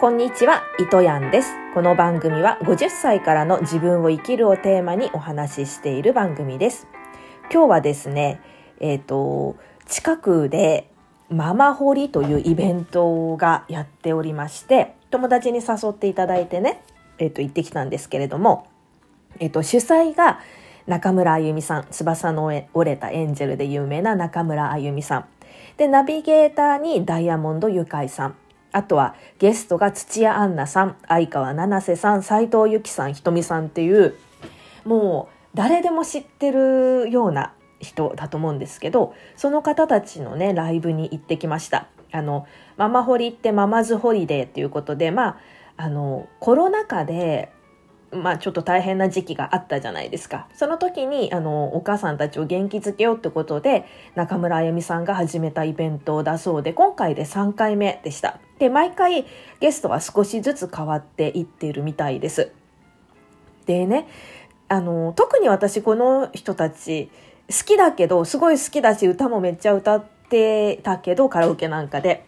こんにちは、糸やんです。この番組は50歳からの自分を生きるをテーマにお話ししている番組です。今日はですね、えっ、と、近くでママホリというイベントがやっておりまして、友達に誘っていただいてね、えっ、と、行ってきたんですけれども、えっ、と、主催が中村あゆみさん、翼の折れたエンジェルで有名な中村あゆみさん。で、ナビゲーターにダイヤモンドゆかいさん。あとはゲストが土屋アンナさん、相川七瀬さん、斉藤由貴さん、ひとみさんっていう、もう誰でも知ってるような人だと思うんですけど、その方たちのね、ライブに行ってきました。あの、ママホリってママズホリデーっていうことで、まあ、あの、コロナ禍で、まあちょっと大変な時期があったじゃないですか。その時に、あの、お母さんたちを元気づけようってことで、中村あゆみさんが始めたイベントだそうで、今回で3回目でした。で、毎回ゲストは少しずつ変わっていってるみたいです。でね、あの、特に私この人たち好きだけど、すごい好きだし、歌もめっちゃ歌ってたけど、カラオケなんかで。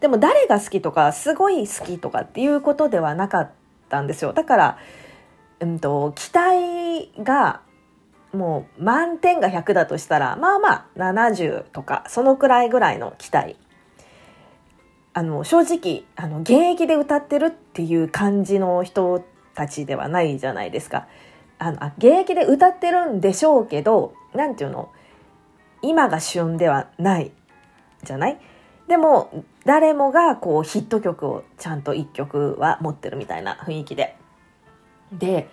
でも誰が好きとか、すごい好きとかっていうことではなかったんですよ。だから、うんと、期待がもう満点が100だとしたら、まあまあ70とか、そのくらいぐらいの期待。あの、正直、あの、現役で歌ってるっていう感じの人たちではないじゃないですか。あの、あ現役で歌ってるんでしょうけど、なんていうの、今が旬ではないじゃない？でも、誰もがこうヒット曲をちゃんと一曲は持ってるみたいな雰囲気で。で、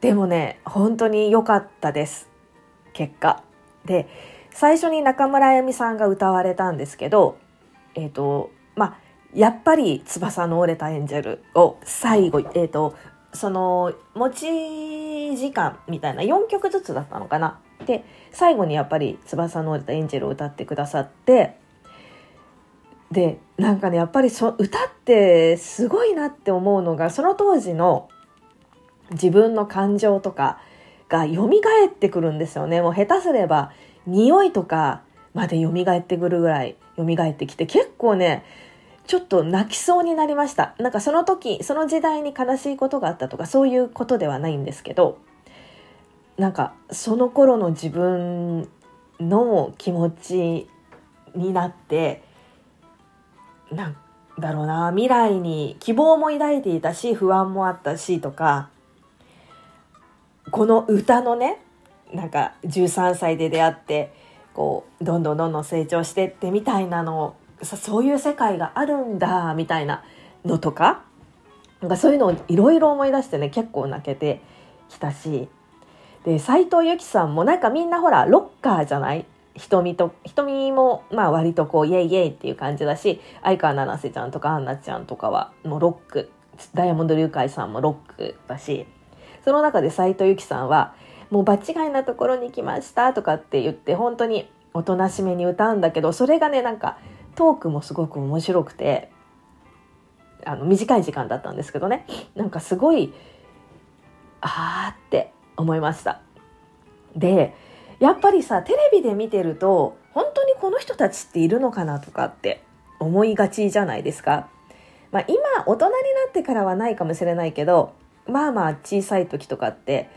でもね、本当に良かったです。結果。で、最初に中村あゆみさんが歌われたんですけど、えっ、と、まあ、やっぱり翼の折れたエンジェルを最後、えっ、と、その、持ち時間みたいな4曲ずつだったのかな。で、最後にやっぱり翼の折れたエンジェルを歌ってくださって、で、なんかね、やっぱりそ歌ってすごいなって思うのが、その当時の自分の感情とかが蘇ってくるんですよね。もう下手すれば匂いとかまで蘇ってくるぐらい蘇ってきて結構ね、ちょっと泣きそうになりました。なんかその時、その時代に悲しいことがあったとかそういうことではないんですけど、なんかその頃の自分の気持ちになって、なんだろうな、未来に希望も抱いていたし、不安もあったしとか、この歌のね、なんか13歳で出会って、こう、どんどんどんどん成長してってみたいなの、そういう世界があるんだ、みたいなのとか、なんかそういうのをいろいろ思い出してね、結構泣けてきたし、で、斎藤由貴さんもなんかみんなほら、ロッカーじゃない？瞳と、瞳もまあ割とこう、イエイイエイっていう感じだし、相川七瀬ちゃんとかアンナちゃんとかは、もうロック、ダイヤモンド龍海さんもロックだし、その中で斎藤由貴さんは、もう場違いなところに来ましたとかって言って、本当におとなしめに歌うんだけど、それがね、なんかトークもすごく面白くて、あの、短い時間だったんですけどね、なんかすごい、あーって思いました。で、やっぱりさ、テレビで見てると、本当にこの人たちっているのかなとかって思いがちじゃないですか。まあ今、大人になってからはないかもしれないけど、まあまあ小さい時とかって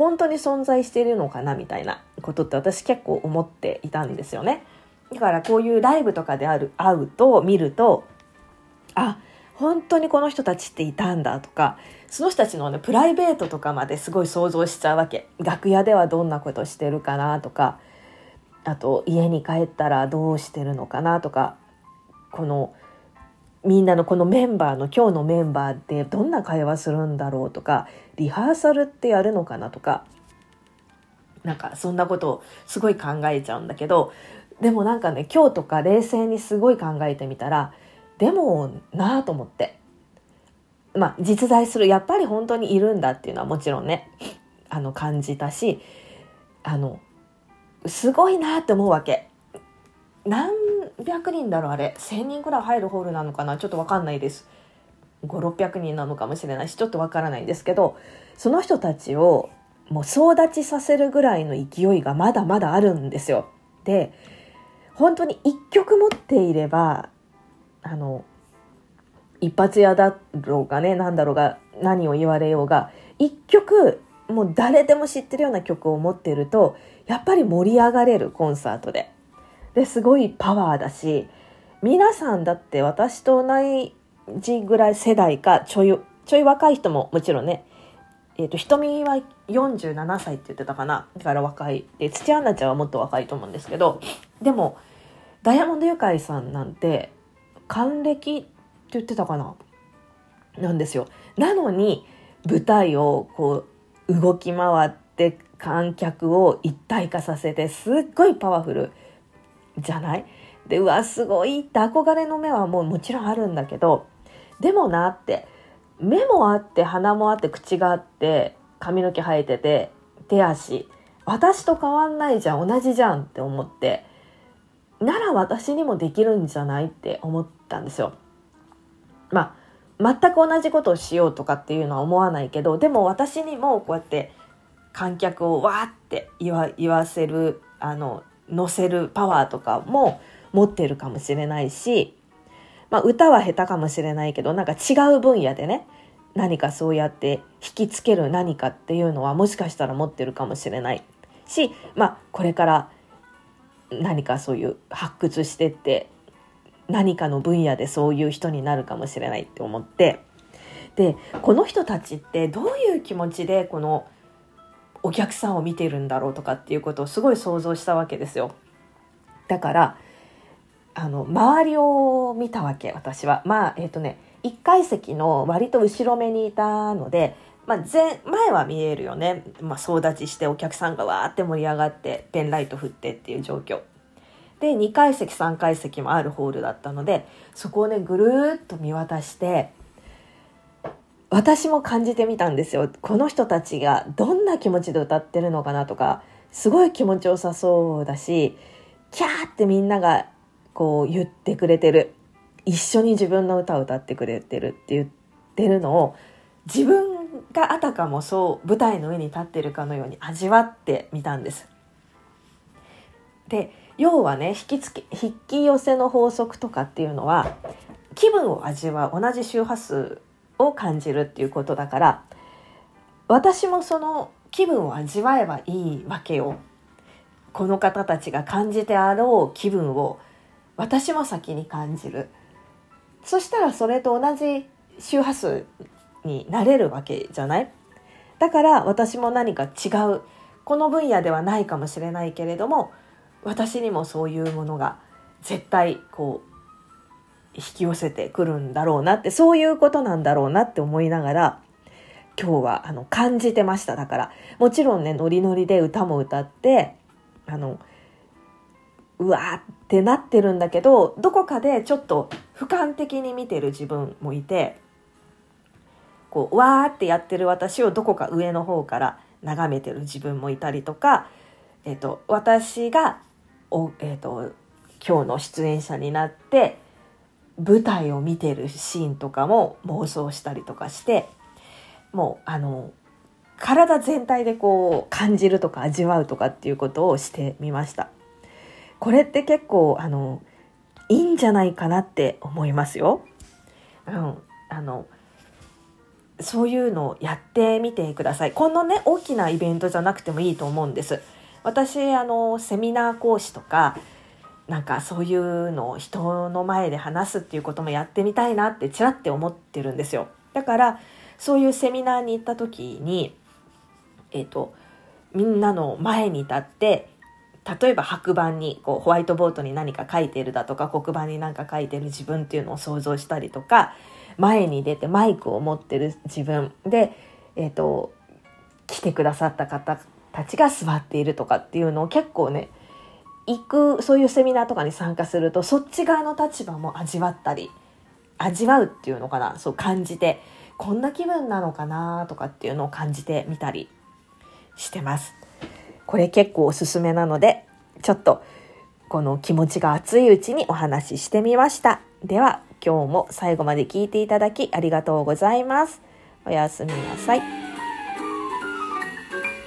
本当に存在しているのかなみたいなことって私結構思っていたんですよね。だからこういうライブとかである会うと見るとあ本当にこの人たちっていたんだとかその人たちのねプライベートとかまですごい想像しちゃうわけ楽屋ではどんなことしてるかなとかあと家に帰ったらどうしてるのかなとかこのみんなのこのメンバーの今日のメンバーでどんな会話するんだろうとかリハーサルってやるのかなとかなんかそんなことをすごい考えちゃうんだけどでもなんかね今日とか冷静にすごい考えてみたらでもなあと思って。まあ実在するやっぱり本当にいるんだっていうのはもちろんねあの感じたしあのすごいなって思うわけ。何百人だろあれ1,000人くらい入るホールなのかな？ちょっと分かんないです5600人なのかもしれないしちょっと分からないんですけどその人たちをもう総立ちさせるぐらいの勢いがまだまだあるんですよ。で本当に一曲持っていればあの一発屋だろうがね何だろうが何を言われようが一曲もう誰でも知ってるような曲を持ってるとやっぱり盛り上がれるコンサートで。ですごいパワーだし皆さんだって私と同じぐらい世代かちょいちょい若い人ももちろんねえーと、瞳は47歳って言ってたかなだから若い。で土屋アンナちゃんはもっと若いと思うんですけどでもダイヤモンドユカイさんなんて還暦って言ってたかななんですよ。なのに舞台をこう動き回って観客を一体化させてすっごいパワフル。じゃない？でうわすごいって憧れの目はもうもちろんあるんだけどでもなって目もあって鼻もあって口があって髪の毛生えてて手足私と変わんないじゃん同じじゃんって思ってなら私にもできるんじゃないって思ったんですよ。まあ全く同じことをしようとかっていうのは思わないけどでも私にもこうやって観客をわーって言わ言わせるあの乗せるパワーとかも持ってるかもしれないしまあ、歌は下手かもしれないけどなんか違う分野でね何かそうやって引きつける何かっていうのはもしかしたら持ってるかもしれないし、まあ、これから何かそういう発掘してって何かの分野でそういう人になるかもしれないって思ってでこの人たちってどういう気持ちでこのお客さんを見てるんだろうとかっていうことをすごい想像したわけですよ。だからあの周りを見たわけ私は。まあえっ、ー、とね1階席の割と後ろ目にいたので、まあ前、前は見えるよね、まあ、総立ちしてお客さんがわーって盛り上がってペンライト振ってっていう状況。で2階席3階席もあるホールだったのでそこをねぐるっと見渡して私も感じてみたんですよこの人たちがどんな気持ちで歌ってるのかなとかすごい気持ちよさそうだしキャーってみんながこう言ってくれてる一緒に自分の歌を歌ってくれてるって言ってるのを自分があたかもそう舞台の上に立ってるかのように味わってみたんです。で要はね引きつけ引き寄せの法則とかっていうのは気分を味わう同じ周波数を感じるっていうことだから私もその気分を味わえばいいわけよ。この方たちが感じてあろう気分を私も先に感じる。そしたらそれと同じ周波数になれるわけじゃない？だから私も何か違う。この分野ではないかもしれないけれども私にもそういうものが絶対こう引き寄せてくるんだろうなってそういうことなんだろうなって思いながら今日はあの感じてました。だからもちろんねノリノリで歌も歌ってあのうわーってなってるんだけどどこかでちょっと俯瞰的に見てる自分もいてこうわーってやってる私をどこか上の方から眺めてる自分もいたりとか、えーと、私がお、えーと、今日の出演者になって舞台を見てるシーンとかも妄想したりとかしてもうあの体全体でこう感じるとか味わうとかっていうことをしてみました。これって結構あのいいんじゃないかなって思いますよ。うん、あのそういうのをやってみてください。このね大きなイベントじゃなくてもいいと思うんです。私あのセミナー講師とかなんかそういうのを人の前で話すっていうこともやってみたいなってちらって思ってるんですよ。だからそういうセミナーに行った時にえっ、ー、とみんなの前に立って例えば白板にこうホワイトボードに何か書いてるだとか黒板に何か書いてる自分っていうのを想像したりとか前に出てマイクを持ってる自分で、えーと、来てくださった方たちが座っているとかっていうのを結構ね行くそういうセミナーとかに参加するとそっち側の立場も味わったり味わうっていうのかな？そう感じてこんな気分なのかなとかっていうのを感じてみたりしてます。これ結構おすすめなので、ちょっとこの気持ちが熱いうちにお話ししてみました。では今日も最後まで聞いていただきありがとうございます。おやすみなさい。